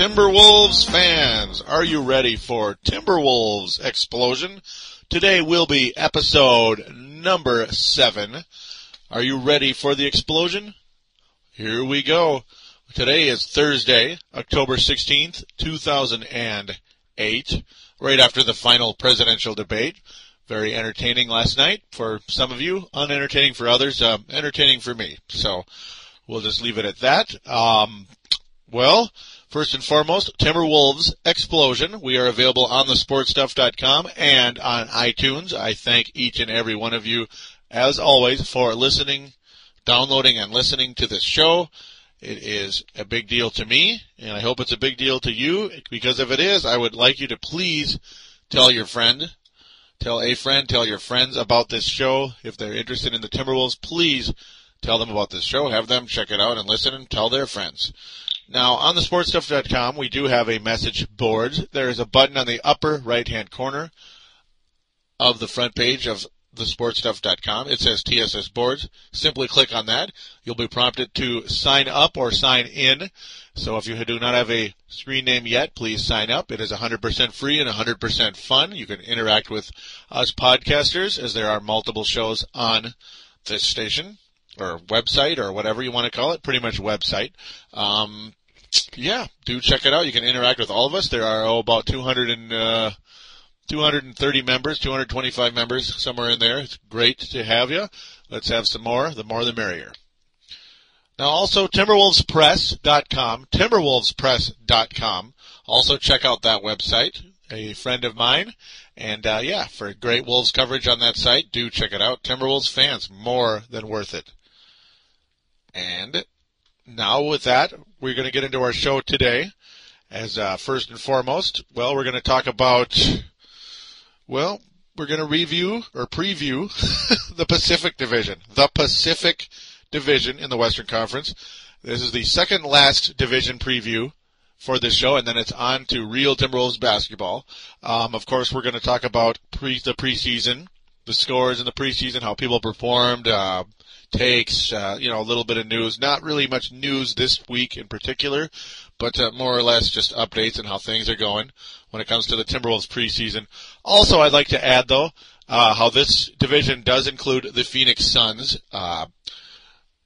Timberwolves fans. Are you ready for Timberwolves Explosion? Today will be episode number seven. Are you ready for the explosion? Here we go. Today is Thursday, October 16th, 2008, right after the final presidential debate. Very entertaining last night for some of you, unentertaining for others, uh, entertaining for me. So we'll just leave it at that. Um, well, first and foremost, Timberwolves Explosion. We are available on thesportstuff.com and on iTunes. I thank each and every one of you, as always, for listening, downloading, and listening to this show. It is a big deal to me, and I hope it's a big deal to you, because if it is, I would like you to please tell your friend, tell a friend, tell your friends about this show. If they're interested in the Timberwolves, please tell them about this show, have them check it out and listen and tell their friends. Now, on the sportstuff.com, we do have a message board. There is a button on the upper right hand corner of the front page of the thesportstuff.com. It says TSS boards. Simply click on that. You'll be prompted to sign up or sign in. So if you do not have a screen name yet, please sign up. It is 100% free and 100% fun. You can interact with us podcasters as there are multiple shows on this station or website or whatever you want to call it. Pretty much website. Um, yeah, do check it out. You can interact with all of us. There are oh, about 200 and, uh, 230 members, 225 members, somewhere in there. It's great to have you. Let's have some more. The more the merrier. Now also timberwolvespress.com, timberwolvespress.com. Also check out that website. A friend of mine. And uh, yeah, for great Wolves coverage on that site, do check it out. Timberwolves fans, more than worth it. And now with that, we're going to get into our show today. As uh, first and foremost, well, we're going to talk about, well, we're going to review or preview the Pacific Division. The Pacific Division in the Western Conference. This is the second last division preview for this show, and then it's on to real Timberwolves basketball. Um, of course, we're going to talk about pre- the preseason, the scores in the preseason, how people performed, uh, takes, uh, you know, a little bit of news. Not really much news this week in particular, but uh, more or less just updates on how things are going when it comes to the Timberwolves preseason. Also, I'd like to add though, uh, how this division does include the Phoenix Suns.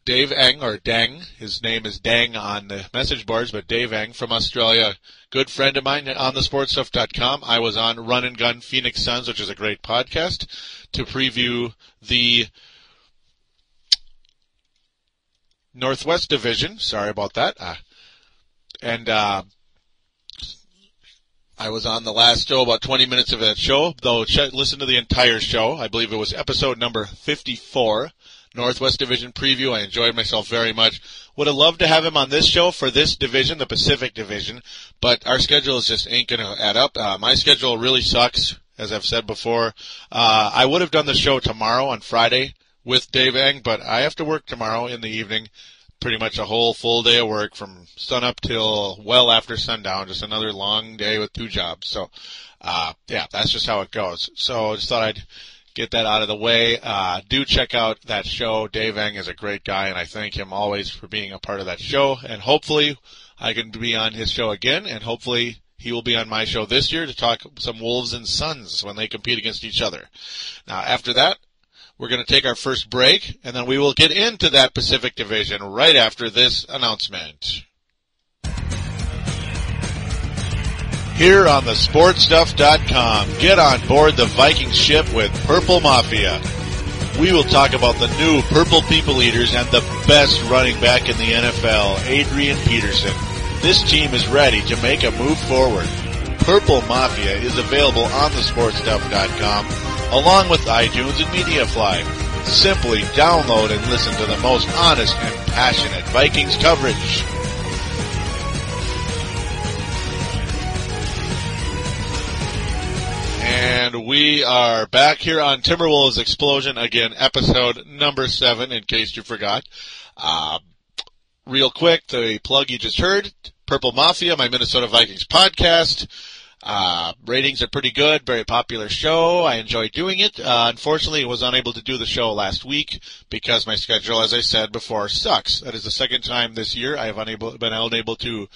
Dave Eng, or Deng, his name is Deng on the message boards, but Dave Eng from Australia, good friend of mine on the sportstuff.com. I was on Run and Gun Phoenix Suns, which is a great podcast, to preview the Northwest Division. Sorry about that. Uh, and uh, I was on the last show, about 20 minutes of that show. Though, ch- listen to the entire show. I believe it was episode number 54, Northwest Division preview. I enjoyed myself very much. Would have loved to have him on this show for this division, the Pacific Division, but our schedules just ain't going to add up. Uh, my schedule really sucks, as I've said before. Uh, I would have done the show tomorrow on Friday with Dave Eng, but I have to work tomorrow in the evening. Pretty much a whole full day of work from sun up till well after sundown. Just another long day with two jobs. So, uh, yeah, that's just how it goes. So I just thought I'd get that out of the way. Uh, do check out that show. Dave Eng is a great guy, and I thank him always for being a part of that show. And hopefully, I can be on his show again, and hopefully, he will be on my show this year to talk some Wolves and Suns when they compete against each other. Now, after that, we're going to take our first break, and then we will get into that Pacific Division right after this announcement. Here on the sportstuff.com, get on board the Viking ship with Purple Mafia. We will talk about the new Purple People Eaters and the best running back in the NFL, Adrian Peterson. This team is ready to make a move forward. Purple Mafia is available on the sportstuff.com along with iTunes and MediaFly. Simply download and listen to the most honest and passionate Vikings coverage. And we are back here on Timberwolves Explosion again, episode number seven, in case you forgot. Uh, real quick, the plug you just heard, Purple Mafia, my Minnesota Vikings podcast. Uh, ratings are pretty good, very popular show. I enjoy doing it. Uh, unfortunately, I was unable to do the show last week because my schedule, as I said before, sucks. That is the second time this year I have unable, been unable to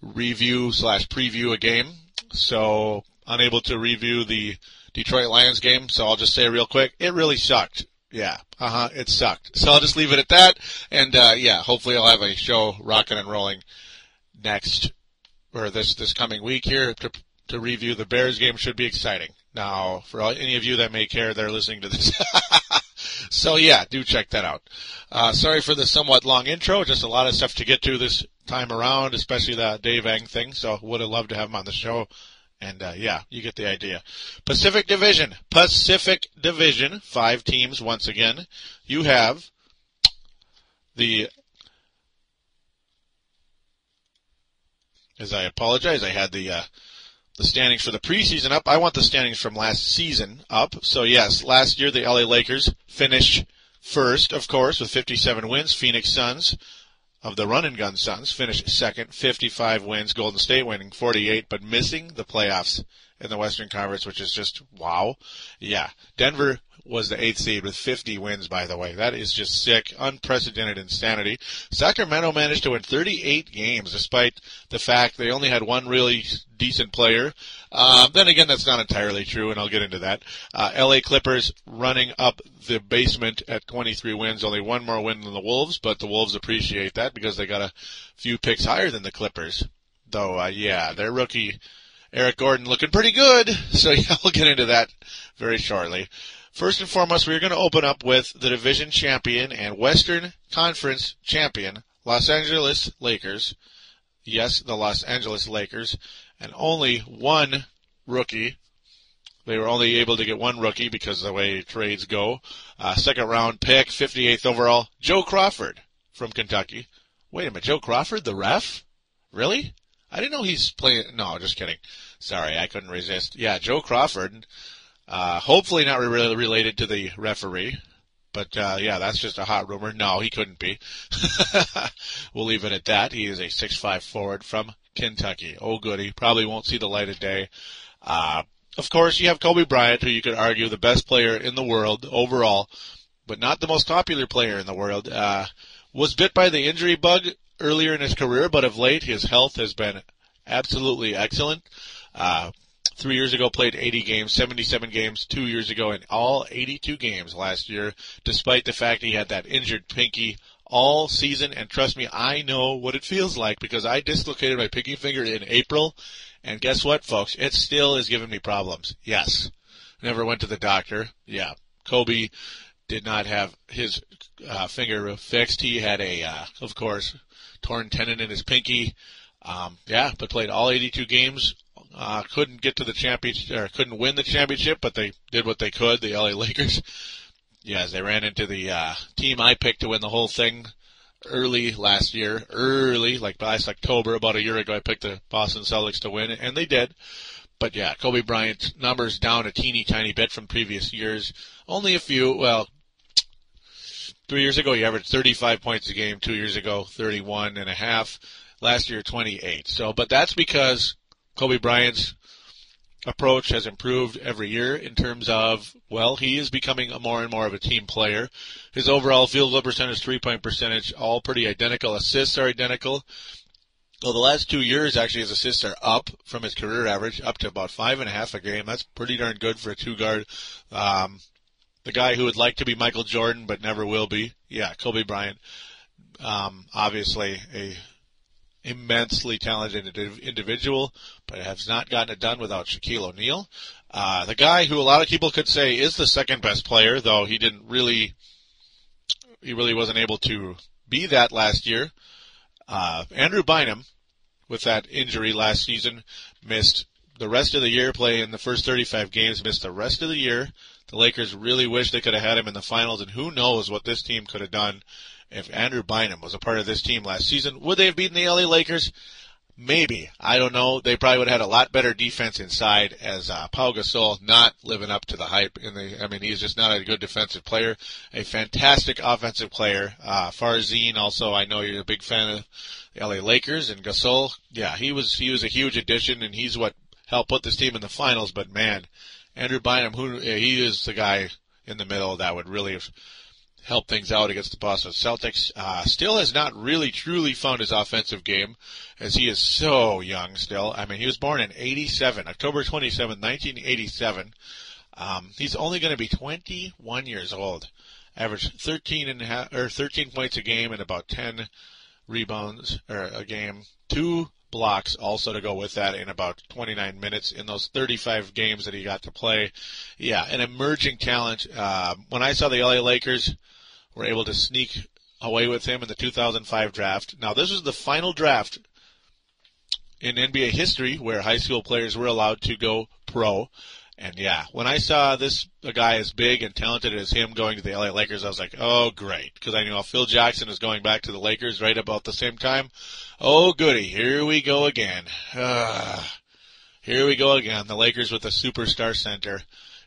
review slash preview a game. So, unable to review the Detroit Lions game. So I'll just say real quick, it really sucked. Yeah, uh huh, it sucked. So I'll just leave it at that. And, uh, yeah, hopefully I'll have a show rocking and rolling next, or this, this coming week here to to review the Bears game should be exciting. Now, for all, any of you that may care, they're listening to this. so yeah, do check that out. Uh, sorry for the somewhat long intro. Just a lot of stuff to get to this time around, especially the Dave Eng thing. So would have loved to have him on the show. And uh, yeah, you get the idea. Pacific Division, Pacific Division, five teams once again. You have the as I apologize, I had the uh, the standings for the preseason up. I want the standings from last season up. So yes, last year the LA Lakers finished first, of course, with 57 wins. Phoenix Suns of the run and gun Suns finished second, 55 wins. Golden State winning 48, but missing the playoffs in the Western Conference, which is just wow. Yeah. Denver was the eighth seed with 50 wins, by the way. That is just sick, unprecedented insanity. Sacramento managed to win 38 games despite the fact they only had one really decent player. Um, then again, that's not entirely true, and I'll get into that. Uh, LA Clippers running up the basement at 23 wins, only one more win than the Wolves, but the Wolves appreciate that because they got a few picks higher than the Clippers. Though, uh, yeah, their rookie Eric Gordon looking pretty good. So yeah, we'll get into that very shortly. First and foremost, we're going to open up with the division champion and Western Conference champion, Los Angeles Lakers. Yes, the Los Angeles Lakers. And only one rookie. They were only able to get one rookie because of the way trades go. Uh, second round pick, 58th overall, Joe Crawford from Kentucky. Wait a minute, Joe Crawford, the ref? Really? I didn't know he's playing. No, just kidding. Sorry, I couldn't resist. Yeah, Joe Crawford. Uh, hopefully not really related to the referee. But uh, yeah, that's just a hot rumor. No, he couldn't be. we'll leave it at that. He is a six-five forward from Kentucky. Oh, goody. Probably won't see the light of day. Uh, of course, you have Kobe Bryant, who you could argue the best player in the world overall, but not the most popular player in the world. Uh, was bit by the injury bug earlier in his career, but of late his health has been absolutely excellent. Uh, three years ago played 80 games, 77 games two years ago, and all 82 games last year, despite the fact he had that injured pinky all season. And trust me, I know what it feels like because I dislocated my pinky finger in April. And guess what, folks? It still is giving me problems. Yes. Never went to the doctor. Yeah. Kobe did not have his uh, finger fixed. He had a, uh, of course, torn tendon in his pinky. Um, yeah, but played all 82 games, uh, couldn't get to the championship, or couldn't win the championship, but they did what they could. The LA Lakers. Yes, they ran into the uh, team I picked to win the whole thing early last year. Early, like last October, about a year ago, I picked the Boston Celtics to win, and they did. But yeah, Kobe Bryant's numbers down a teeny tiny bit from previous years. Only a few. Well, three years ago he averaged 35 points a game. Two years ago, 31 and a half. Last year, 28. So, but that's because Kobe Bryant's approach has improved every year in terms of, well, he is becoming a more and more of a team player. His overall field goal percentage, three point percentage, all pretty identical. Assists are identical. Well, the last two years, actually, his assists are up from his career average, up to about five and a half a game. That's pretty darn good for a two guard. Um, the guy who would like to be Michael Jordan but never will be. Yeah, Kobe Bryant. Um, obviously a immensely talented individual, but has not gotten it done without Shaquille O'Neal. Uh, the guy who a lot of people could say is the second best player, though he didn't really, he really wasn't able to be that last year. Uh, Andrew Bynum, with that injury last season, missed the rest of the year playing the first 35 games, missed the rest of the year. The Lakers really wish they could have had him in the finals, and who knows what this team could have done if Andrew Bynum was a part of this team last season. Would they have beaten the LA Lakers? Maybe. I don't know. They probably would have had a lot better defense inside as uh, Pau Gasol not living up to the hype. In the, I mean, he's just not a good defensive player. A fantastic offensive player. Uh, Farzine also, I know you're a big fan of the LA Lakers and Gasol. Yeah, he was, he was a huge addition and he's what helped put this team in the finals. But man, Andrew Bynum, who he is the guy in the middle that would really have helped things out against the Boston Celtics. Uh, still has not really truly found his offensive game as he is so young still. I mean, he was born in 87, October 27, 1987. Um, he's only going to be 21 years old. Averaged 13 and a half, or 13 points a game and about 10 rebounds or a game. Two blocks also to go with that in about 29 minutes in those 35 games that he got to play. Yeah, an emerging talent. Uh, when I saw the LA Lakers were able to sneak away with him in the 2005 draft. Now, this was the final draft in NBA history where high school players were allowed to go pro. And yeah, when I saw this a guy as big and talented as him going to the LA Lakers, I was like, oh great, because I knew Phil Jackson is going back to the Lakers right about the same time. Oh goody, here we go again. Uh, here we go again. The Lakers with a superstar center.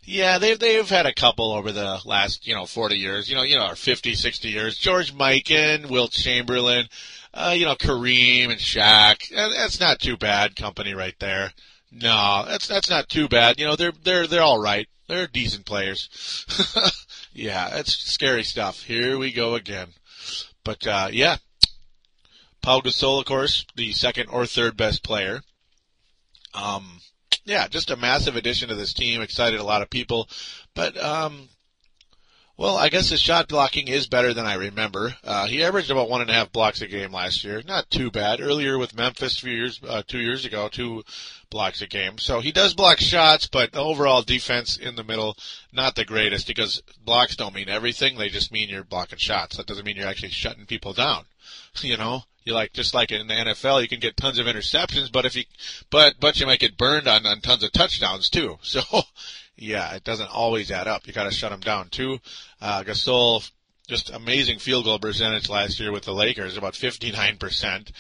Yeah, they've they've had a couple over the last you know 40 years. You know, you know, or 50, 60 years. George Mikan, Wilt Chamberlain, uh, you know, Kareem and Shaq. That's not too bad company right there. No, that's that's not too bad. You know, they're they're they're all right. They're decent players. yeah, that's scary stuff. Here we go again. But uh, yeah, Paul Gasol, of course, the second or third best player. Um, yeah, just a massive addition to this team. Excited a lot of people, but um, well, I guess his shot blocking is better than I remember. Uh, he averaged about one and a half blocks a game last year. Not too bad. Earlier with Memphis, few years, uh, two years ago, two blocks a game. So he does block shots, but overall defense in the middle, not the greatest because blocks don't mean everything. They just mean you're blocking shots. That doesn't mean you're actually shutting people down. You know, you like just like in the NFL, you can get tons of interceptions, but if you, but but you might get burned on on tons of touchdowns too. So yeah, it doesn't always add up. You got to shut them down too. Uh, Gasol, just amazing field goal percentage last year with the Lakers, about 59%.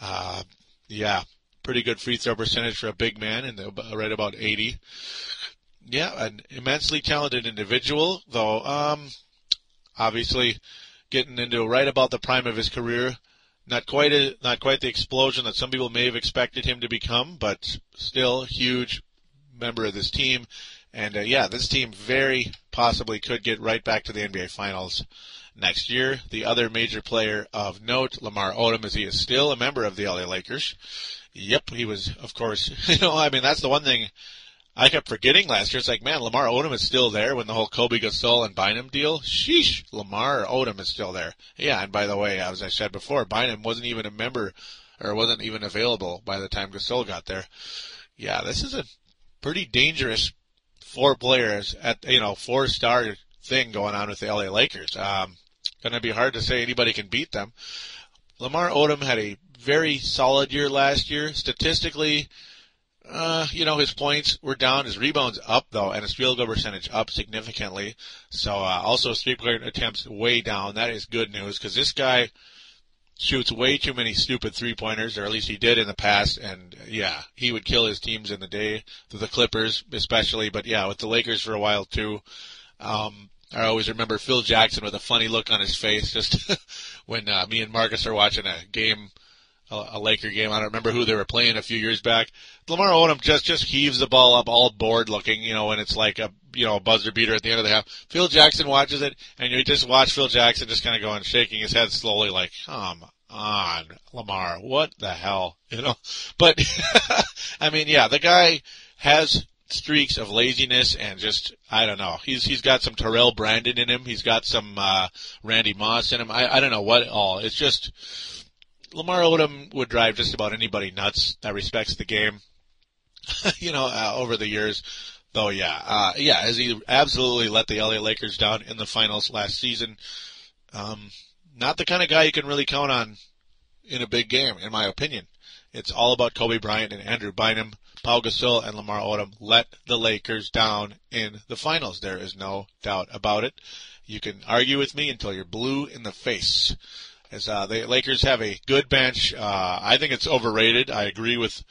Uh, yeah, pretty good free throw percentage for a big man, and right about 80. Yeah, an immensely talented individual, though. Um, obviously, getting into right about the prime of his career. Not quite a, not quite the explosion that some people may have expected him to become, but still huge member of this team and uh, yeah, this team very possibly could get right back to the NBA Finals next year. The other major player of note, Lamar Odom, is he is still a member of the LA Lakers. Yep, he was, of course. You know, I mean, that's the one thing I kept forgetting last year. It's like, man, Lamar Odom is still there when the whole Kobe Gasol and Bynum deal. Sheesh, Lamar Odom is still there. Yeah, and by the way, as I said before, Bynum wasn't even a member or wasn't even available by the time Gasol got there. Yeah, this is a pretty dangerous four players at you know four star thing going on with the LA Lakers. Um, going to be hard to say anybody can beat them. Lamar Odom had a very solid year last year. Statistically, uh, you know, his points were down, his rebounds up though, and his field goal percentage up significantly. So, uh, also three point attempts way down. That is good news because this guy, shoots way too many stupid three pointers, or at least he did in the past. And yeah, he would kill his teams in the day, the Clippers especially, but yeah, with the Lakers for a while too. Um, I always remember Phil Jackson with a funny look on his face just when uh, me and Marcus are watching a game, a, Laker game. I don't remember who they were playing a few years back. Lamar Odom just just heaves the ball up, all bored looking, you know, and it's like a you know a buzzer beater at the end of the half. Phil Jackson watches it, and you just watch Phil Jackson just kind of going, shaking his head slowly, like, come on, Lamar, what the hell, you know? But I mean, yeah, the guy has streaks of laziness and just I don't know. He's he's got some Terrell Brandon in him. He's got some uh, Randy Moss in him. I I don't know what all. It's just Lamar Odom would drive just about anybody nuts that respects the game. you know, uh, over the years. Though, yeah, uh, yeah, as he absolutely let the LA Lakers down in the finals last season. Um, not the kind of guy you can really count on in a big game, in my opinion. It's all about Kobe Bryant and Andrew Bynum. Paul Gasol and Lamar Odom let the Lakers down in the finals. There is no doubt about it. You can argue with me until you're blue in the face. As uh, the Lakers have a good bench, uh, I think it's overrated. I agree with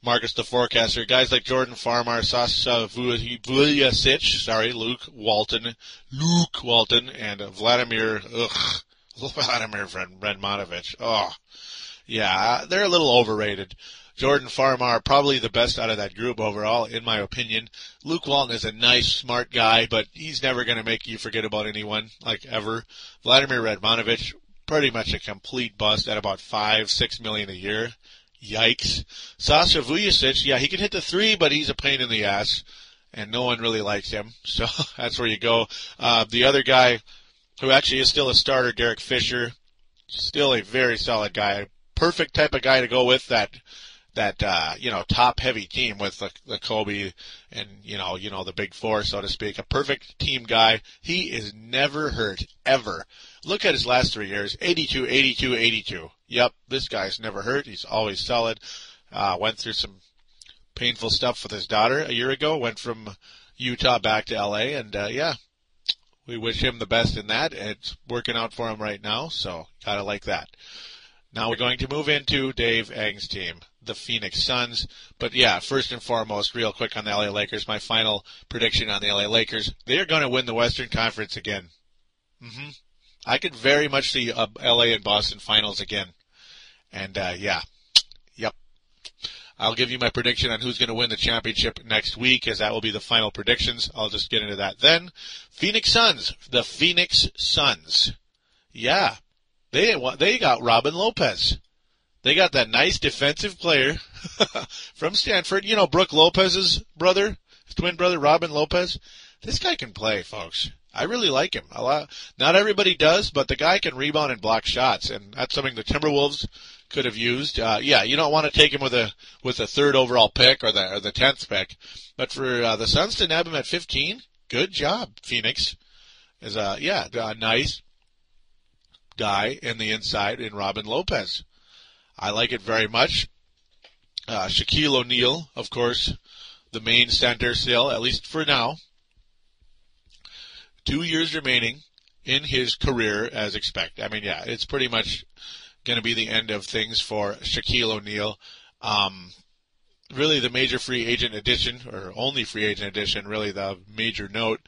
Marcus the forecaster. Guys like Jordan Farmar, Sasa Vujacic, sorry, Luke Walton, Luke Walton, and Vladimir ugh, Vladimir Radmanovic. Oh, Yeah, they're a little overrated. Jordan Farmar, probably the best out of that group overall, in my opinion. Luke Walton is a nice, smart guy, but he's never going to make you forget about anyone, like ever. Vladimir Radmanovic, pretty much a complete bust at about five, six million a year. Yikes. Sasha Vujacic, yeah, he can hit the three, but he's a pain in the ass, and no one really likes him. So that's where you go. Uh, the other guy, who actually is still a starter, Derek Fisher, still a very solid guy. Perfect type of guy to go with that that uh, you know top heavy team with the, the Kobe and you know you know the big four so to speak. A perfect team guy. He is never hurt ever. Look at his last three years: 82, 82, 82. Yep, this guy's never hurt. He's always solid. Uh, went through some painful stuff with his daughter a year ago. Went from Utah back to LA, and uh, yeah, we wish him the best in that. It's working out for him right now, so gotta like that. Now we're going to move into Dave Eng's team the Phoenix Suns. But yeah, first and foremost, real quick on the LA Lakers, my final prediction on the LA Lakers. They're going to win the Western Conference again. Mm-hmm. I could very much see uh, LA and Boston finals again. And uh, yeah, yep. I'll give you my prediction on who's going to win the championship next week, as that will be the final predictions. I'll just get into that then. Phoenix Suns, the Phoenix Suns. Yeah, they they got Robin Lopez. They got that nice defensive player from Stanford. You know, Brook Lopez's brother, his twin brother, Robin Lopez. This guy can play, folks. I really like him. A lot, not everybody does, but the guy can rebound and block shots, and that's something the Timberwolves could have used. Uh, yeah, you don't want to take him with a with a third overall pick or the or the tenth pick, but for uh, the Suns to nab him at 15, good job, Phoenix. Is a yeah, a nice guy in the inside in Robin Lopez. I like it very much. Uh, Shaquille O'Neal, of course, the main center still, at least for now. Two years remaining in his career as expected. I mean, yeah, it's pretty much going to be the end of things for Shaquille O'Neal. Um, really, the major free agent addition, or only free agent addition, really the major note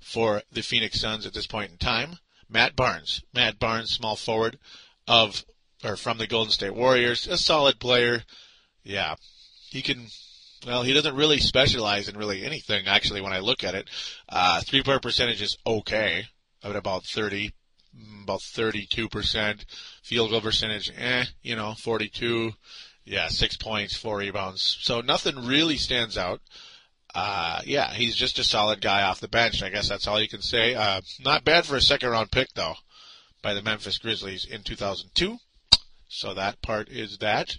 for the Phoenix Suns at this point in time. Matt Barnes. Matt Barnes, small forward of or from the Golden State Warriors. A solid player. Yeah, he can. Well, he doesn't really specialize in really anything. Actually, when I look at it, uh, three point percentage is okay, at about thirty, about thirty-two percent. Field goal percentage, eh, you know, forty-two. Yeah, six points, four rebounds. So nothing really stands out. Uh, yeah, he's just a solid guy off the bench. I guess that's all you can say. Uh, not bad for a second round pick though, by the Memphis Grizzlies in 2002. So that part is that.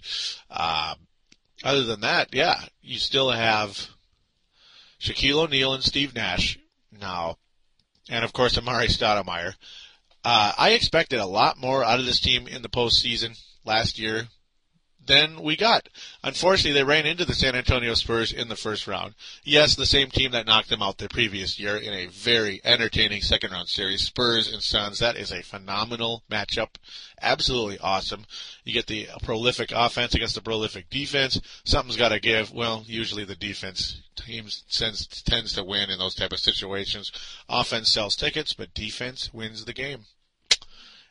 Um, other than that, yeah, you still have Shaquille O'Neal and Steve Nash now, and of course Amar'e Stoudemire. Uh, I expected a lot more out of this team in the postseason last year than we got. Unfortunately, they ran into the San Antonio Spurs in the first round. Yes, the same team that knocked them out the previous year in a very entertaining second round series. Spurs and Suns. That is a phenomenal matchup. Absolutely awesome. You get the prolific offense against the prolific defense. Something's got to give. Well, usually the defense teams tends to win in those type of situations. Offense sells tickets, but defense wins the game.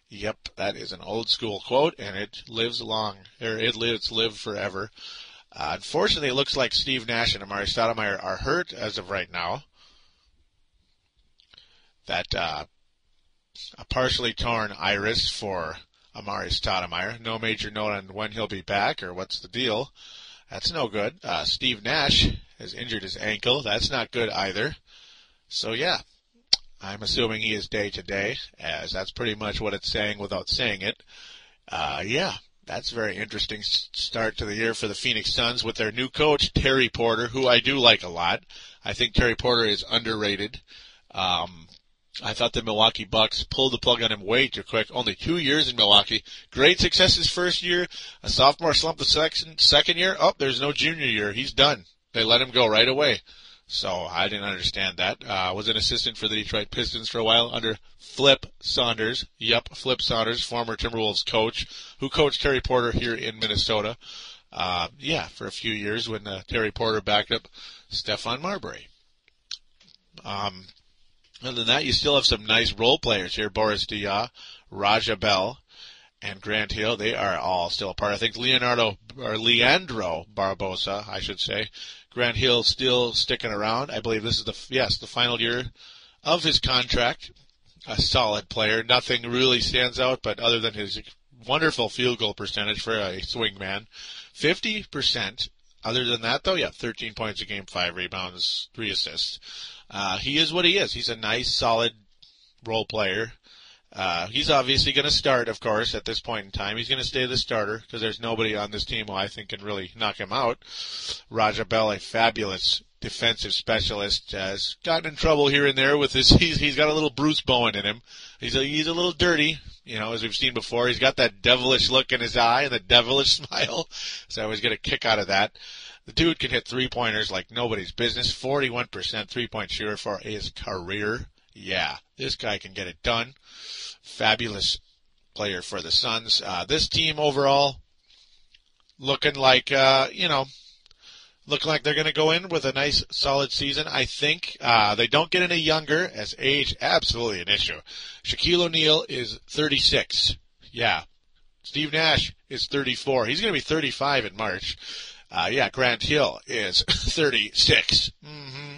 Yep, that is an old school quote, and it lives long, or it lives live forever. Uh, unfortunately, it looks like Steve Nash and Amar'e Stoudemire are hurt as of right now. That uh, a partially torn iris for Amar'e Stoudemire. No major note on when he'll be back or what's the deal. That's no good. Uh, Steve Nash has injured his ankle. That's not good either. So yeah, I'm assuming he is day to day, as that's pretty much what it's saying without saying it. Uh, yeah, that's a very interesting start to the year for the Phoenix Suns with their new coach, Terry Porter, who I do like a lot. I think Terry Porter is underrated. Um, I thought the Milwaukee Bucks pulled the plug on him way too quick. Only two years in Milwaukee. Great success his first year. A sophomore slump the second, second year. Oh, there's no junior year. He's done. They let him go right away. So I didn't understand that. Uh, was an assistant for the Detroit Pistons for a while under Flip Saunders. Yep, Flip Saunders, former Timberwolves coach, who coached Terry Porter here in Minnesota. Uh, yeah, for a few years when uh, Terry Porter backed up Stephon Marbury. Um, other than that, you still have some nice role players here. Boris Diaw, Raja Bell, and Grant Hill, they are all still apart. I think Leonardo or Leandro Barbosa, I should say, Grant Hill still sticking around. I believe this is the yes the final year of his contract. A solid player. Nothing really stands out, but other than his wonderful field goal percentage for a swing man, fifty percent. Other than that, though, yeah, 13 points a game, five rebounds, three assists. Uh, he is what he is. He's a nice, solid role player. Uh, he's obviously going to start, of course, at this point in time. He's going to stay the starter because there's nobody on this team who I think can really knock him out. Raja Bell, a fabulous defensive specialist, has gotten in trouble here and there with his. He's, he's got a little Bruce Bowen in him. He's a, he's a little dirty, you know, as we've seen before. He's got that devilish look in his eye and the devilish smile. So I always get a kick out of that. The dude can hit three pointers like nobody's business. 41% three point shooter for his career. Yeah, this guy can get it done. Fabulous player for the Suns. Uh, this team overall looking like, uh, you know, looking like they're going to go in with a nice, solid season. I think uh, they don't get any younger, as age absolutely an issue. Shaquille O'Neal is 36. Yeah. Steve Nash is 34. He's going to be 35 in March. Uh, yeah, Grant Hill is 36. Mm-hmm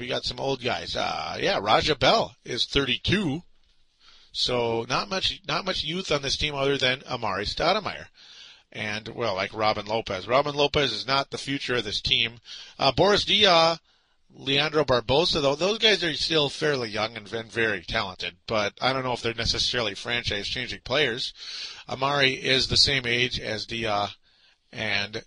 we got some old guys. Uh, yeah, Raja Bell is 32. So not much, not much youth on this team other than Amar'e Stoudemire. And, well, like Robin Lopez. Robin Lopez is not the future of this team. Uh, Boris Diaw, Leandro Barbosa, though, those guys are still fairly young and, and very talented, but I don't know if they're necessarily franchise changing players. Amar'e is the same age as Diaw, and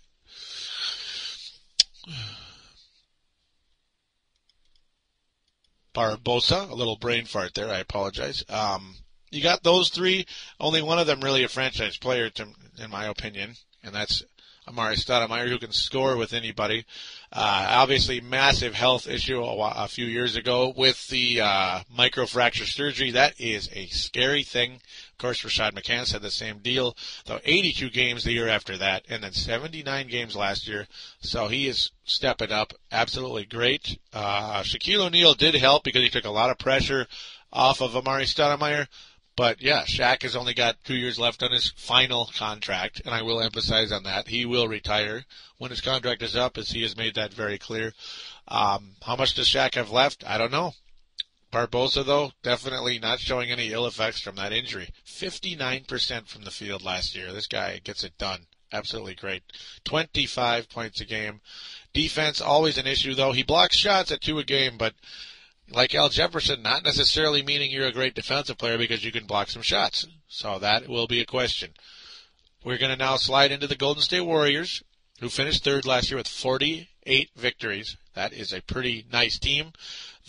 Barbosa. A little brain fart there. I apologize. Um, you got those three. Only one of them really a franchise player, to, in my opinion, and that's Amar'e Stoudemire, who can score with anybody. Uh, obviously, massive health issue a, a, few years ago with the uh, microfracture surgery. That is a scary thing. Of course, Rashad McCants had the same deal, though 82 games the year after that, and then 79 games last year. So he is stepping up. Absolutely great. Uh, Shaquille O'Neal did help because he took a lot of pressure off of Amar'e Stoudemire. But yeah, Shaq has only got two years left on his final contract, and I will emphasize on that. He will retire when his contract is up, as he has made that very clear. Um, how much does Shaq have left? I don't know. Barbosa, though, definitely not showing any ill effects from that injury. 59% from the field last year. This guy gets it done. Absolutely great. 25 points a game. Defense, always an issue, though. He blocks shots at two a game, but like Al Jefferson, not necessarily meaning you're a great defensive player because you can block some shots. So that will be a question. We're going to now slide into the Golden State Warriors, who finished third last year with 48 victories. That is a pretty nice team,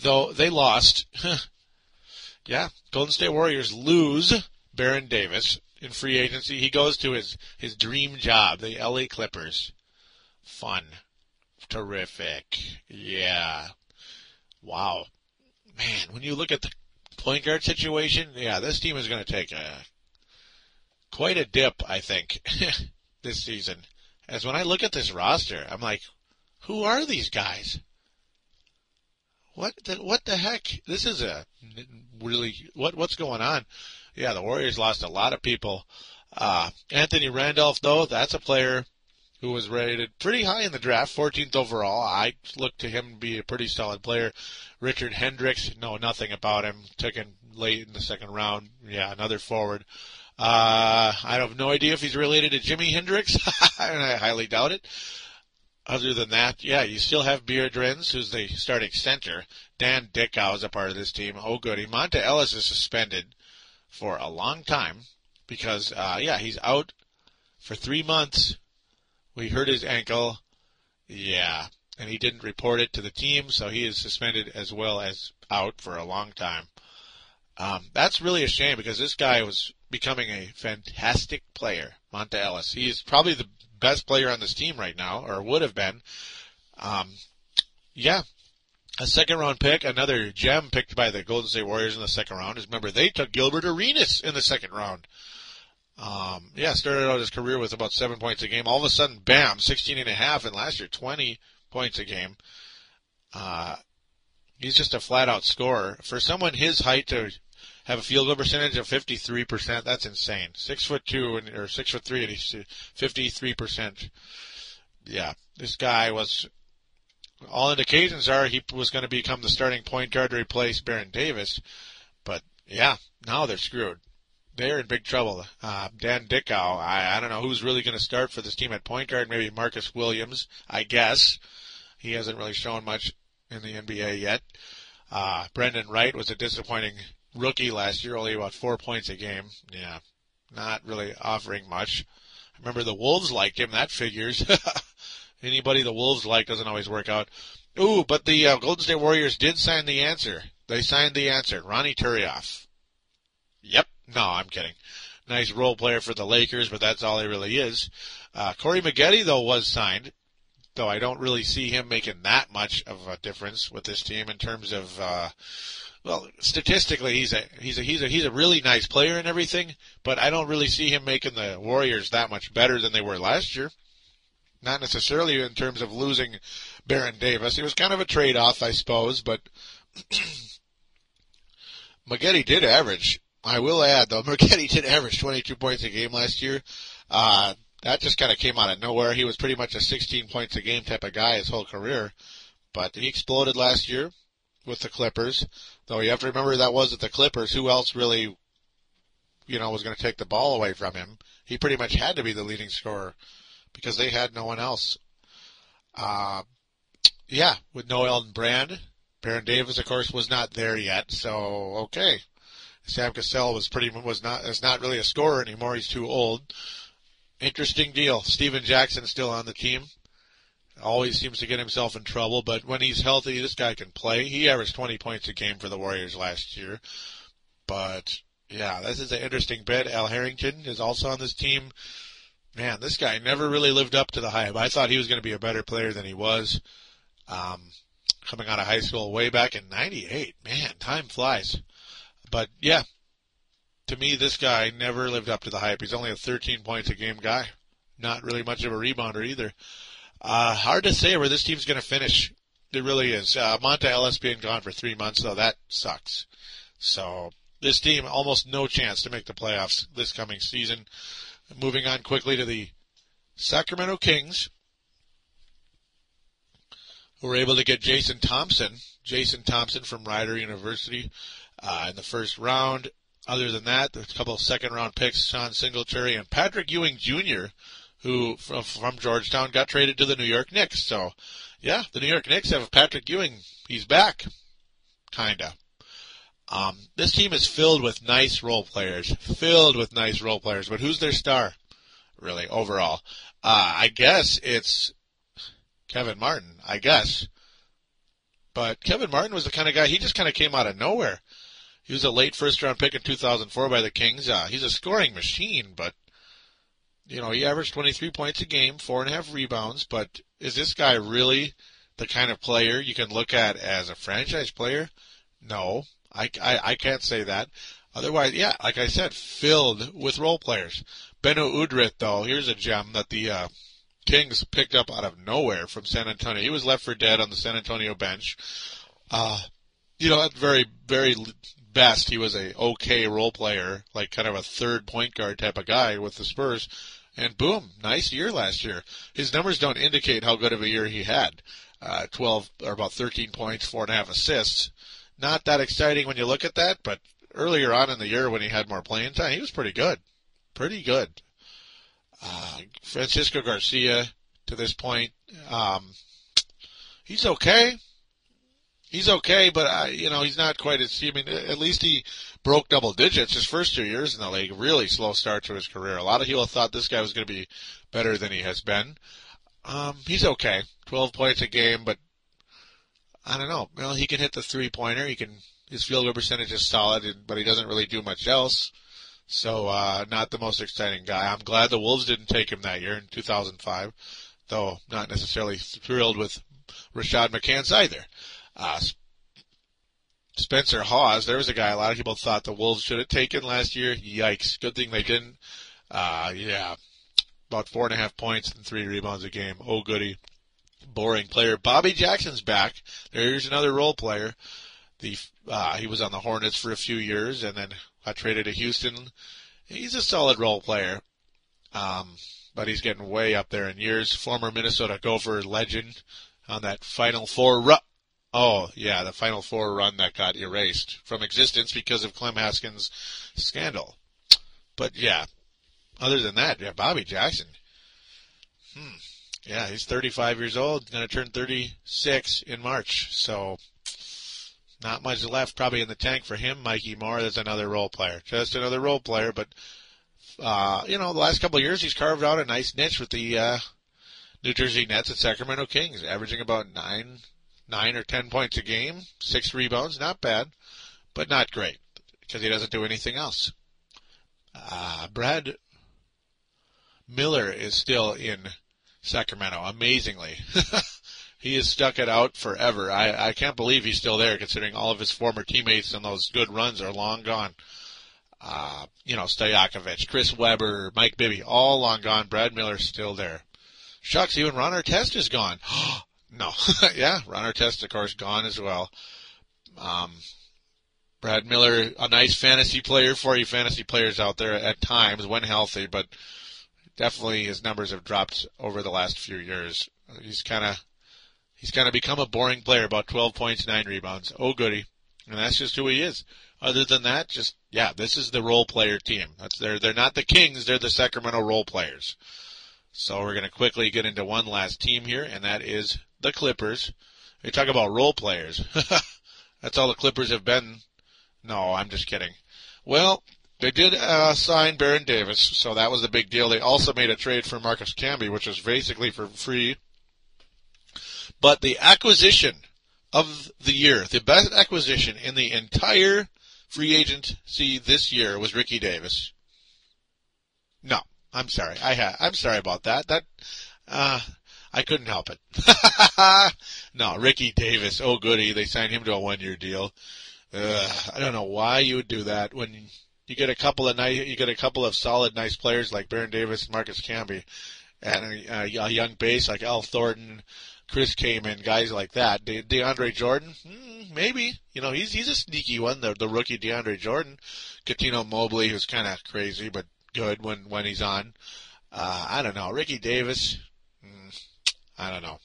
though they lost. yeah, Golden State Warriors lose Baron Davis in free agency. He goes to his, his dream job, the LA Clippers. Fun. Terrific. Yeah. Wow man, when you look at the point guard situation, yeah, this team is going to take a quite a dip, I think, this season. As when I look at this roster, I'm like, who are these guys? What the what the heck? This is a really what what's going on? Yeah, the Warriors lost a lot of people. Uh, Anthony Randolph, though, that's a player who was rated pretty high in the draft, 14th overall. I look to him to be a pretty solid player. Richard Hendrix, know nothing about him. Taken late in the second round. Yeah, another forward. Uh, I have no idea if he's related to Jimi Hendrix, and I highly doubt it. Other than that, yeah, you still have Biedrins, who's the starting center. Dan Dickau is a part of this team. Oh, goody. Monta Ellis is suspended for a long time because, uh, yeah, he's out for three months we hurt his ankle. Yeah. And he didn't report it to the team, so he is suspended as well as out for a long time. Um, that's really a shame because this guy was becoming a fantastic player, Monta Ellis. He is probably the best player on this team right now, or would have been. Um, yeah, a second round pick, another gem picked by the Golden State Warriors in the second round. Is remember they took Gilbert Arenas in the second round. Um, yeah, started out his career with about seven points a game. All of a sudden, bam, 16 and a half, and last year 20 points a game. Uh, he's just a flat out scorer. For someone his height to have a field goal percentage of 53%. That's insane. Six foot two and, or six foot three and he's 53%. Yeah, this guy was, all indications are he was going to become the starting point guard to replace Baron Davis. But yeah, now they're screwed. They're in big trouble. Uh, Dan Dickau, I, I don't know who's really going to start for this team at point guard. Maybe Marcus Williams, I guess. He hasn't really shown much in the NBA yet. Uh, Brandan Wright was a disappointing rookie last year, only about four points a game. Yeah, not really offering much. I remember the Wolves liked him. That figures. Anybody the Wolves like doesn't always work out. Ooh, but the uh, Golden State Warriors did sign the answer. They signed the answer. Ronny Turiaf. Yep. No, I'm kidding. Nice role player for the Lakers, but that's all he really is. Uh, Corey Maggette, though, was signed though I don't really see him making that much of a difference with this team in terms of uh well, statistically he's a he's a he's a he's a really nice player and everything, but I don't really see him making the Warriors that much better than they were last year. Not necessarily in terms of losing Baron Davis. It was kind of a trade off, I suppose, but Maggette did average. I will add though, Maggette did average 22 points a game last year. Uh, that just kind of came out of nowhere. He was pretty much a 16 points a game type of guy his whole career, but he exploded last year with the Clippers. Though you have to remember that was at the Clippers. Who else really, you know, was going to take the ball away from him? He pretty much had to be the leading scorer because they had no one else. Uh, yeah, with no Elton Brand, Baron Davis, of course, was not there yet. So okay, Sam Cassell was pretty was not is not really a scorer anymore. He's too old. Interesting deal. Stephen Jackson still on the team. Always seems to get himself in trouble, but when he's healthy, this guy can play. He averaged 20 points a game for the Warriors last year. But yeah, this is an interesting bet. Al Harrington is also on this team. Man, this guy never really lived up to the hype. I thought he was going to be a better player than he was. Um, coming out of high school way back in 98. Man, time flies. But yeah, to me, this guy never lived up to the hype. He's only a 13 points a game guy. Not really much of a rebounder either. Uh, hard to say where this team's going to finish. It really is. Uh, Monta Ellis being gone for three months, though, that sucks. So this team almost no chance to make the playoffs this coming season. Moving on quickly to the Sacramento Kings, who were able to get Jason Thompson, Jason Thompson from Rider University, uh, in the first round. Other than that, a couple second round picks, Sean Singletary and Patrick Ewing Jr., who from, from Georgetown got traded to the New York Knicks. So, yeah, the New York Knicks have Patrick Ewing. He's back. Kinda. Um, this team is filled with nice role players, filled with nice role players. But who's their star, really overall? Uh, I guess it's Kevin Martin. I guess, but Kevin Martin was the kind of guy. He just kind of came out of nowhere. He was a late first round pick in 2004 by the Kings. Uh, he's a scoring machine, but you know he averaged 23 points a game, four and a half rebounds. But is this guy really the kind of player you can look at as a franchise player? No, I, I, I can't say that. Otherwise, yeah, like I said, filled with role players. Beno Udrih, though, here's a gem that the uh, Kings picked up out of nowhere from San Antonio. He was left for dead on the San Antonio bench. Uh, you know, at very, very best, he was a okay role player, like kind of a third point guard type of guy with the Spurs. And boom, nice year last year. His numbers don't indicate how good of a year he had. Uh, 12 or about 13 points, four and a half assists. Not that exciting when you look at that, but earlier on in the year when he had more playing time, he was pretty good. Pretty good. Uh, Francisco Garcia, to this point, um, he's okay he's okay, but I, you know, he's not quite as. I mean, at least he broke double digits his first two years in the league. Really slow start to his career. A lot of people thought this guy was going to be better than he has been. Um, he's okay, 12 points a game, but I don't know. Well, he can hit the three pointer. He can. His field goal percentage is solid, but he doesn't really do much else. So, uh, not the most exciting guy. I'm glad the Wolves didn't take him that year in 2005, though not necessarily thrilled with Rashad McCants either. Uh, Spencer Hawes, there was a guy a lot of people thought the Wolves should have taken last year. Yikes. Good thing they didn't. Uh, yeah. About four and a half points and three rebounds a game. Oh, goody. Boring player. Bobby Jackson's back. There's another role player. The uh, he was on the Hornets for a few years and then got traded to Houston. He's a solid role player, um, but he's getting way up there in years. Former Minnesota Gopher legend on that Final Four run. Oh, yeah, the Final Four run that got erased from existence because of Clem Haskins' scandal. But yeah, other than that, yeah, Bobby Jackson. Hmm. Yeah, he's 35 years old, going to turn 36 in March. So not much left probably in the tank for him. Mikki Moore, that's another role player. Just another role player, but uh, you know, the last couple of years he's carved out a nice niche with the uh, New Jersey Nets and Sacramento Kings, averaging about nine, nine or ten points a game, six rebounds, not bad, but not great because he doesn't do anything else. Uh, Brad Miller is still in Sacramento, amazingly. he has stuck it out forever. I, I can't believe he's still there, considering all of his former teammates and those good runs are long gone. Uh, you know, Stojakovic, Chris Webber, Mike Bibby, all long gone. Brad Miller's still there. Shucks, even Ron Artest is gone. no, yeah, Ron Artest, of course, gone as well. Um, Brad Miller, a nice fantasy player for you fantasy players out there at times when healthy, but definitely his numbers have dropped over the last few years. He's kind of He's kind of become a boring player, about 12 points, 9 rebounds. Oh, goody. And that's just who he is. Other than that, just, yeah, this is the role player team. That's they're, they're not the Kings, they're the Sacramento role players. So we're going to quickly get into one last team here, and that is the Clippers. We talk about role players. that's all the Clippers have been. No, I'm just kidding. Well, they did uh, sign Baron Davis, so that was a big deal. They also made a trade for Marcus Camby, which was basically for free. But the acquisition of the year, the best acquisition in the entire free agency this year was Ricky Davis. No, I'm sorry. I ha- I'm sorry about that. That uh, I couldn't help it. no, Ricky Davis. Oh goody, they signed him to a one-year deal. Uh, I don't know why you would do that when you get a couple of nice, you get a couple of solid, nice players like Baron Davis, and Marcus Camby, and a, a young base like Al Thornton, Chris Kaman, guys like that. De- DeAndre Jordan, hmm, maybe. You know, he's he's a sneaky one. The the rookie DeAndre Jordan, Cuttino Mobley, who's kind of crazy but good when when he's on. Uh, I don't know. Ricky Davis, hmm, I don't know.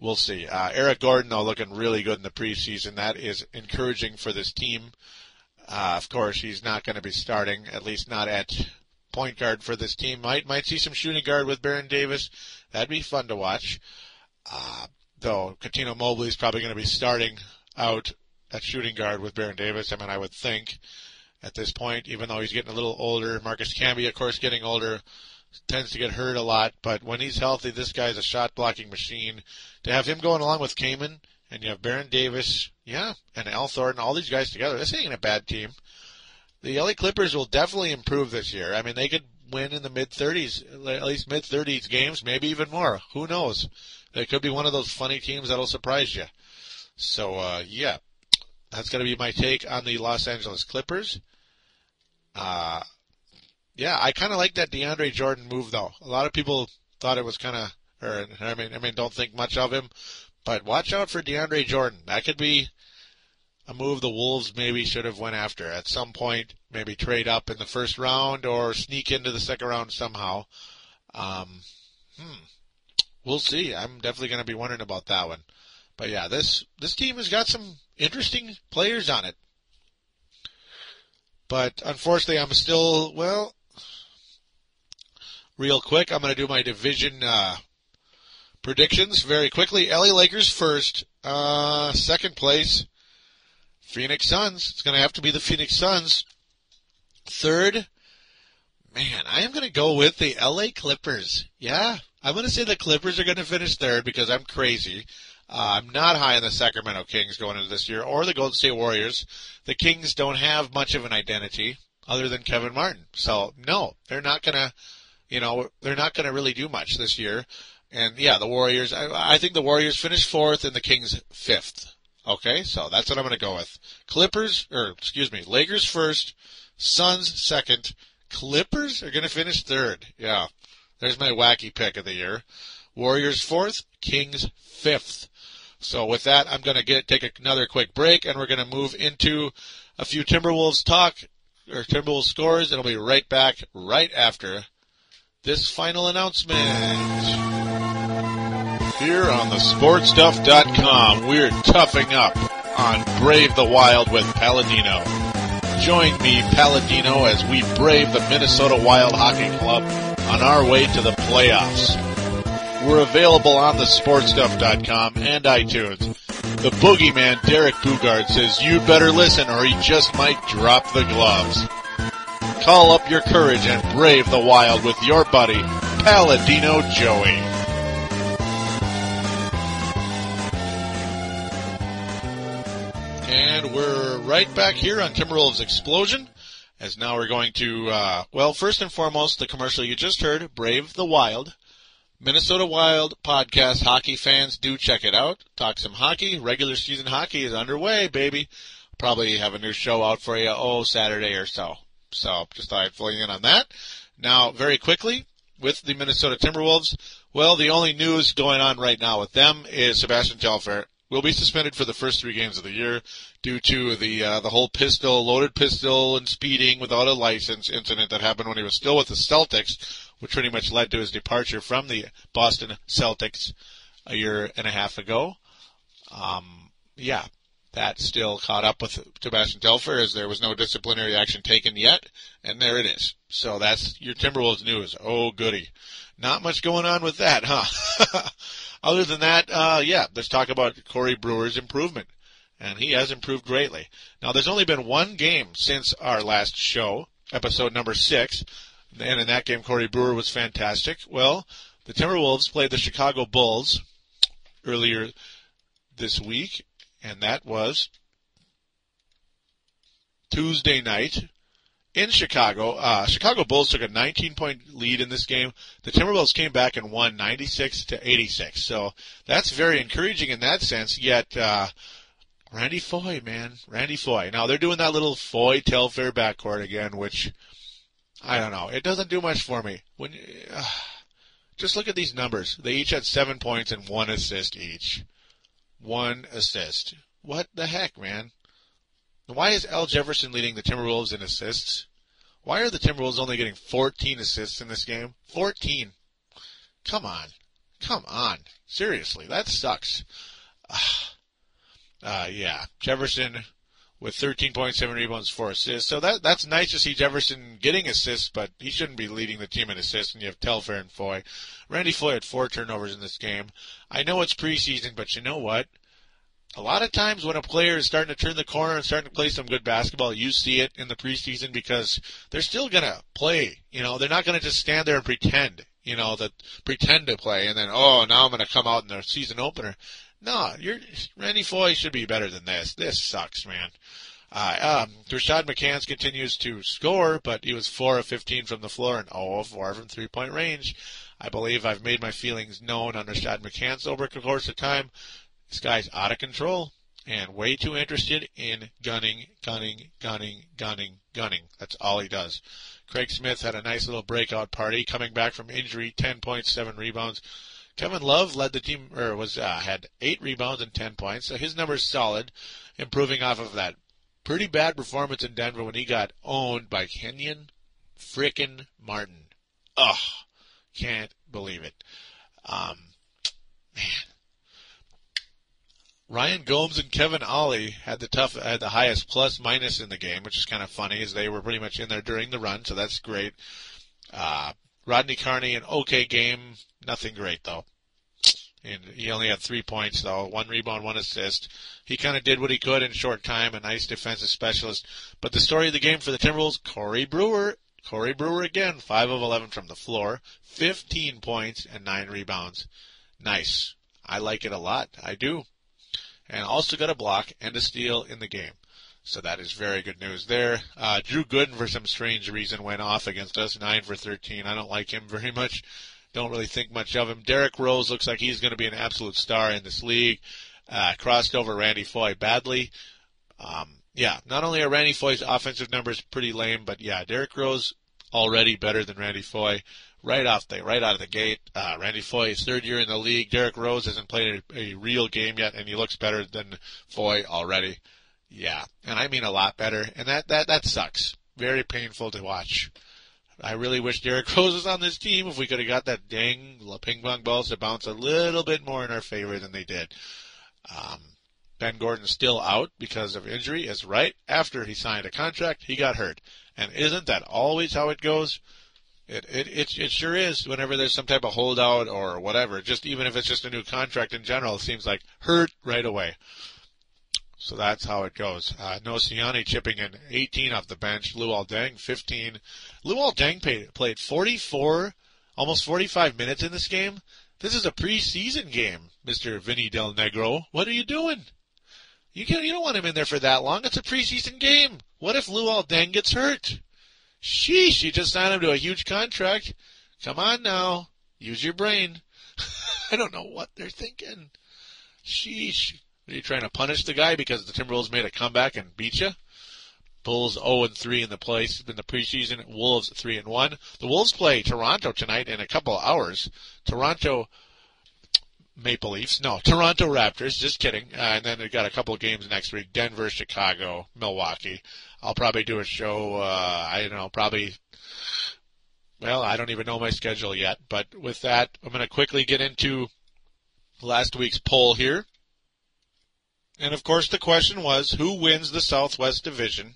We'll see. Uh, Eric Gordon, though, looking really good in the preseason. That is encouraging for this team. Uh, of course, he's not going to be starting, at least not at point guard for this team. Might might see some shooting guard with Baron Davis. That'd be fun to watch. Uh, though Cuttino Mobley is probably going to be starting out at shooting guard with Baron Davis. I mean, I would think at this point, even though he's getting a little older. Marcus Camby, of course, getting older, tends to get hurt a lot. But when he's healthy, this guy's a shot blocking machine. To have him going along with Kaman, and you have Baron Davis, yeah, and Al Thornton, all these guys together, this ain't a bad team. The LA Clippers will definitely improve this year. I mean, they could win in the mid 30s, at least mid 30s games, maybe even more. Who knows? It could be one of those funny teams that'll surprise you. So, uh, yeah, that's going to be my take on the Los Angeles Clippers. Uh, yeah, I kind of like that DeAndre Jordan move though. A lot of people thought it was kind of, or I mean, I mean, don't think much of him, but watch out for DeAndre Jordan. That could be a move the Wolves maybe should have went after at some point. Maybe trade up in the first round or sneak into the second round somehow. Um, hmm we'll see. I'm definitely going to be wondering about that one. But yeah, this this team has got some interesting players on it. But unfortunately, I'm still well. Real quick, I'm going to do my division uh, predictions very quickly. LA Lakers first, uh, second place. Phoenix Suns. It's going to have to be the Phoenix Suns. Third, man, I am going to go with the LA Clippers. Yeah, I'm going to say the Clippers are going to finish third because I'm crazy. Uh, I'm not high on the Sacramento Kings going into this year or the Golden State Warriors. The Kings don't have much of an identity other than Kevin Martin. So no, they're not to, you know, they're not to really do much this year. And yeah, the Warriors, I, I think the Warriors finish fourth and the Kings fifth. Okay, so that's what I'm to go with. Clippers, or excuse me, Lakers first, Suns second, Clippers are to finish third. Yeah. There's my wacky pick of the year. Warriors fourth, Kings fifth. So with that, I'm going to get take another quick break, and we're going to move into a few Timberwolves talk or Timberwolves scores. And I'll be right back right after this final announcement. Here on the sportstuff.com, we're toughing up on Brave the Wild with Palladino. Join me, Palladino, as we brave the Minnesota Wild Hockey Club on our way to the playoffs. We're available on the sportstuff.com and iTunes. The boogeyman Derek Boogaard says you better listen or he just might drop the gloves. Call up your courage and brave the wild with your buddy, Palladino Joey. And we're right back here on Timberwolves Explosion. As now we're going to, uh, well, first and foremost, the commercial you just heard, Brave the Wild. Minnesota Wild podcast. Hockey fans, do check it out. Talk some hockey. Regular season hockey is underway, baby. Probably have a new show out for you, oh, Saturday or so. So just thought I'd fill you in on that. Now, very quickly, with the Minnesota Timberwolves, well, the only news going on right now with them is Sebastian Telfair will be suspended for the first three games of the year due to the uh, the whole pistol, loaded pistol, and speeding without a license incident that happened when he was still with the Celtics which pretty much led to his departure from the Boston Celtics a year and a half ago. Um, yeah, that still caught up with Sebastian Telfair as there was no disciplinary action taken yet, and there it is. So that's your Timberwolves news. Oh, goody. Not much going on with that, huh? Other than that, uh, yeah, let's talk about Corey Brewer's improvement. And he has improved greatly. Now, there's only been one game since our last show, episode number six, and in that game, Corey Brewer was fantastic. Well, the Timberwolves played the Chicago Bulls earlier this week, and that was Tuesday night in Chicago. Uh, Chicago Bulls took a 19 point lead in this game. The Timberwolves came back and won 96 to 86. So that's very encouraging in that sense. Yet, uh, Randy Foye, man, Randy Foye. Now they're doing that little Foye Telfair backcourt again, which I don't know. It doesn't do much for me. When uh, just look at these numbers. They each had seven points and one assist each. One assist. What the heck, man? Why is Al Jefferson leading the Timberwolves in assists? Why are the Timberwolves only getting 14 assists in this game? 14. Come on. Come on. Seriously, that sucks. Uh, yeah, Jefferson with 13.7 rebounds, four assists. So that that's nice to see Jefferson getting assists, but he shouldn't be leading the team in assists. And you have Telfair and Foye. Randy Foye had four turnovers in this game. I know it's preseason, but you know what? A lot of times when a player is starting to turn the corner and starting to play some good basketball, you see it in the preseason because they're still gonna play. You know, they're not gonna just stand there and pretend. You know, that pretend to play and then oh now I'm gonna come out in the season opener. No, you're Randy Foye should be better than this. This sucks, man. Uh, um, Rashad McCants continues to score, but he was 4 of 15 from the floor and 0 of 4 from three point range. I believe I've made my feelings known on Rashad McCants over the course of time. This guy's out of control and way too interested in gunning, gunning, gunning, gunning, gunning. That's all he does. Craig Smith had a nice little breakout party coming back from injury, 10 points, 7 rebounds. Kevin Love led the team, or was uh, had eight rebounds and ten points, so his numbers solid, improving off of that pretty bad performance in Denver when he got owned by Kenyon frickin' Martin. Ugh, can't believe it. Um, man. Ryan Gomes and Kevin Ollie had the tough, had the highest plus minus in the game, which is kind of funny as they were pretty much in there during the run, so that's great. Uh, Rodney Carney, an okay game, nothing great though. And he only had three points though, one rebound, one assist. He kind of did what he could in short time, a nice defensive specialist. But the story of the game for the Timberwolves, Corey Brewer, Corey Brewer again, 5 of 11 from the floor, 15 points and 9 rebounds. Nice. I like it a lot. I do. And also got a block and a steal in the game. So that is very good news there. Uh, Drew Gooden, for some strange reason, went off against us, 9 for 13. I don't like him very much. Don't really think much of him. Derrick Rose looks like he's going to be an absolute star in this league. Uh, crossed over Randy Foye badly. Um, yeah, not only are Randy Foye's offensive numbers pretty lame, but yeah, Derrick Rose already better than Randy Foye right off the right out of the gate. Uh, Randy Foye is third year in the league. Derrick Rose hasn't played a, a real game yet, and he looks better than Foye already. Yeah, and I mean a lot better, and that that that sucks. Very painful to watch. I really wish Derrick Rose was on this team. If we could have got that dang ping pong balls to bounce a little bit more in our favor than they did. Um, Ben Gordon's still out because of injury. Is right after he signed a contract, he got hurt. And isn't that always how it goes? It, it it it sure is. Whenever there's some type of holdout or whatever, just even if it's just a new contract in general, it seems like hurt right away. So that's how it goes. Uh, Nocioni chipping in 18 off the bench. Luol Deng 15. Luol Deng played, played 44, almost 45 minutes in this game. This is a preseason game, Mr. Vinny Del Negro. What are you doing? You can you don't want him in there for that long. It's a preseason game. What if Luol Deng gets hurt? Sheesh, you just signed him to a huge contract. Come on now. Use your brain. I don't know what they're thinking. Sheesh. Are you trying to punish the guy because the Timberwolves made a comeback and beat you? Bulls 0 and 3 in the place in the preseason. Wolves 3 and 1. The Wolves play Toronto tonight in a couple of hours. Toronto Maple Leafs. No, Toronto Raptors. Just kidding. Uh, and then they got a couple of games next week: Denver, Chicago, Milwaukee. I'll probably do a show. Uh, I don't know, probably. Well, I don't even know my schedule yet. But with that, I'm going to quickly get into last week's poll here. And of course, the question was, who wins the Southwest Division?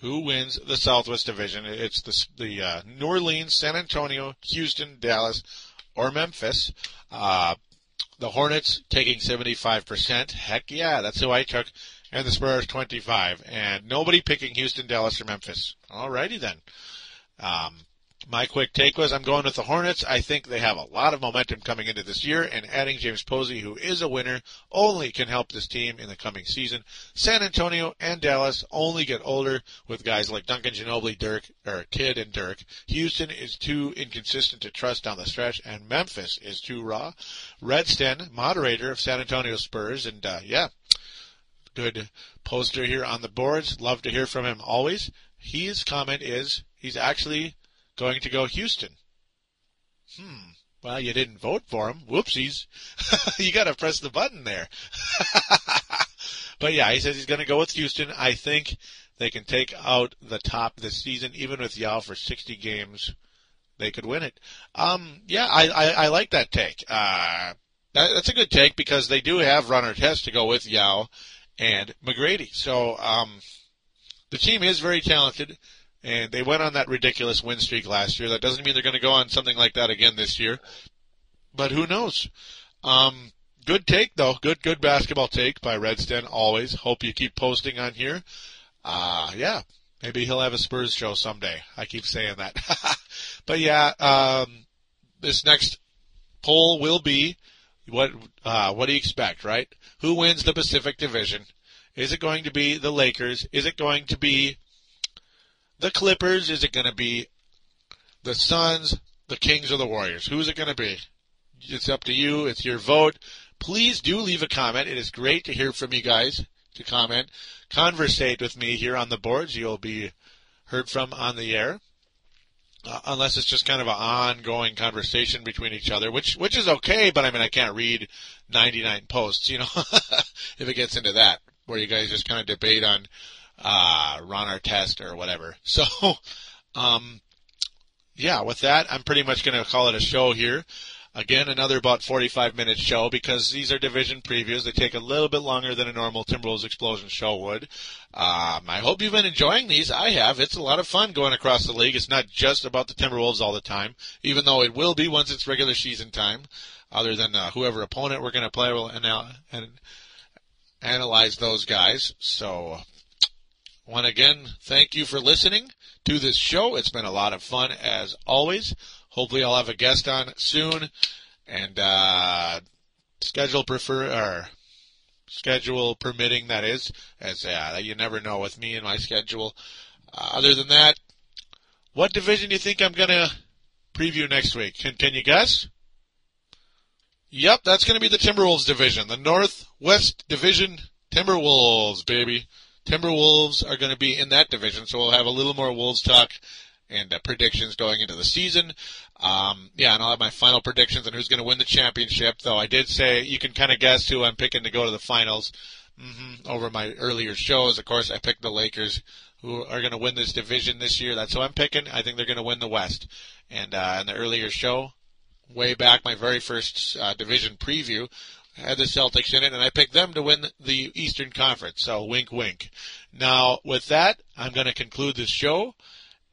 Who wins the Southwest Division? It's the the uh, New Orleans, San Antonio, Houston, Dallas, or Memphis. Uh, the Hornets taking 75%. Heck yeah, that's who I took. And the Spurs 25. And nobody picking Houston, Dallas, or Memphis. Alrighty then. Um, my quick take was I'm going with the Hornets. I think they have a lot of momentum coming into this year, and adding James Posey, who is a winner, only can help this team in the coming season. San Antonio and Dallas only get older with guys like Duncan Ginobili, Dirk, or Kidd and Dirk. Houston is too inconsistent to trust down the stretch, and Memphis is too raw. Redsten, moderator of San Antonio Spurs, and uh, yeah, good poster here on the boards. Love to hear from him always. His comment is he's actually going to go Houston. Hmm. Well, you didn't vote for him. Whoopsies. you got to press the button there. but yeah, he says he's going to go with Houston. I think they can take out the top this season, even with Yao for 60 games. They could win it. Um, yeah, I, I, I like that take. Uh, that, that's a good take because they do have Ron Artest to go with Yao and McGrady. So, um, the team is very talented and they went on that ridiculous win streak last year. That doesn't mean they're going to go on something like that again this year, but who knows? Um, good take though, good good basketball take by Redsten. Always hope you keep posting on here. Uh, yeah, maybe he'll have a Spurs show someday. I keep saying that, but yeah, um, this next poll will be what uh, what do you expect, right? Who wins the Pacific Division? Is it going to be the Lakers? Is it going to be the Clippers? Is it going to be the Suns, the Kings, or the Warriors? Who's it going to be? It's up to you. It's your vote. Please do leave a comment. It is great to hear from you guys to comment. Conversate with me here on the boards. You'll be heard from on the air. Uh, unless it's just kind of an ongoing conversation between each other, which which is okay. But I mean, I can't read 99 posts, you know, if it gets into that, where you guys just kind of debate on uh, Ron Artest or whatever. So, um, yeah, with that, I'm pretty much going to call it a show here. Again, another about 45 minute show because these are division previews. They take a little bit longer than a normal Timberwolves Explosion show would. Um, I hope you've been enjoying these. I have. It's a lot of fun going across the league. It's not just about the Timberwolves all the time, even though it will be once it's regular season time. Other than uh, whoever opponent we're going to play, we'll anal- and analyze those guys. So once again, thank you for listening to this show. It's been a lot of fun as always. Hopefully, I'll have a guest on soon, and uh, schedule prefer or schedule permitting. That is, as uh, you never know with me and my schedule. Uh, other than that, what division do you think I'm gonna preview next week? Can, you guess? Yep, that's to be the Timberwolves division, the Northwest Division Timberwolves, baby. Timberwolves are going to be in that division, so we'll have a little more Wolves talk and uh, predictions going into the season. Um, yeah, and I'll have my final predictions on who's going to win the championship. Though I did say you can kind of guess who I'm picking to go to the finals. Mm-hmm. Over my earlier shows, of course, I picked the Lakers, who are going to win this division this year. That's who I'm picking. I think they're going to win the West. And uh, in the earlier show, way back, my very first uh, division preview, had the Celtics in it, and I picked them to win the Eastern Conference. So wink, wink. Now, with that, I'm going to conclude this show,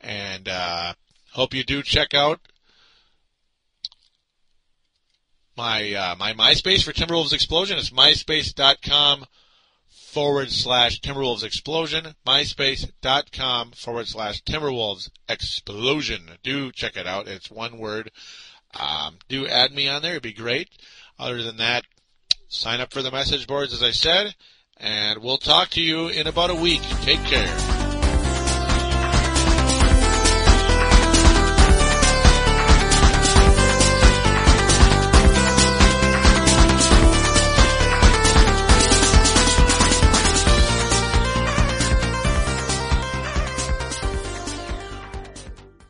and uh, hope you do check out my uh, my MySpace for Timberwolves Explosion. It's myspace.com forward slash Timberwolves Explosion. MySpace.com forward slash Timberwolves Explosion. Do check it out. It's one word. Um, do add me on there. It'd be great. Other than that, sign up for the message boards, as I said, and we'll talk to you in about a week. Take care.